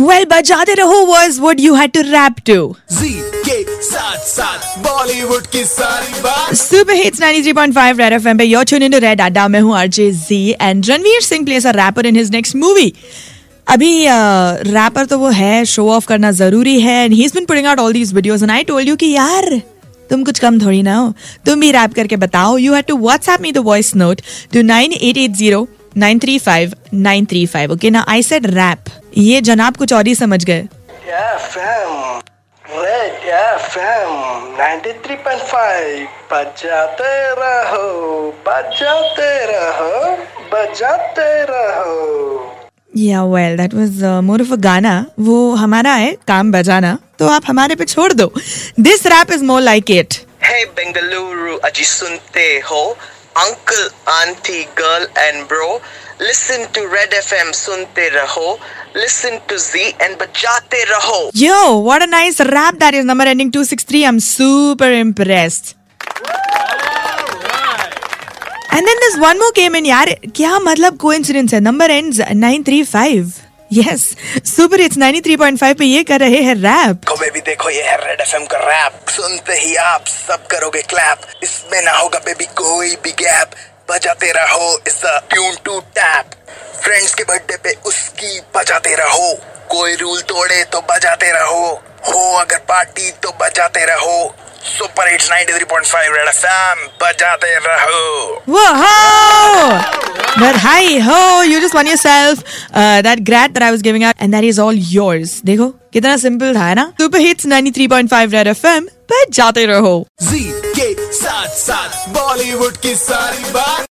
Well, बजाते रहो was what you had to rap to. जी के साथ साथ बॉलीवुड की सारी बात Super hits 93.5 Red FM पे you're tuned into Red Adda मैं हूँ RJ Z and Ranveer Singh plays a rapper in his next movie. अभी रैपर तो वो है शो ऑफ़ करना ज़रूरी है and he is been putting out all these videos and I told you कि यार तुम कुछ कम थोड़ी ना हो तुम भी रैप करके बताओ you have to WhatsApp me the voice note two nine eight eight zero nine three five nine three five okay ना आई सेड रैप ये जनाब कुछ और ही समझ गए। FM, Red FM 93.5 बजाते रहो बजाते रहो बजाते रहो। Yeah well that was more of a गाना। वो हमारा है काम बजाना। तो आप हमारे पे छोड़ दो। This rap is more like it Hey Bengaluru, aji sunte ho. uncle, auntie, girl, and bro. Listen to Red FM, sunte raho. Listen to Z and bajate raho. Yo, what a nice rap that is. Number ending 263. I'm super impressed. And then this one more came in, yaar. Kya matlab coincidence hai? Number ends 935. Yes, super it's 93.5 पे ये कर रहे हैं rap को baby देखो ये है red FM का रैप सुनते ही आप सब करोगे क्लैप इसमें ना होगा बेबी कोई भी गैप बजाते रहो इस ट्यून टू टैप फ्रेंड्स के बर्थडे पे उसकी बजाते रहो. कोई रूल तोड़े तो बजाते रहो. हो अगर पार्टी तो बजाते रहो. सुपर हिट्स 93.5 रेड एफएम बजाते रहो. Whoa! But hi ho, you just won yourself uh, that grad that I was giving out, and that is all yours. देखो कितना सिंपल था है ना सुपर हिट्स 93.5 रेड एफएम पर जाते रहो जी के साथ साथ बॉलीवुड की सारी बात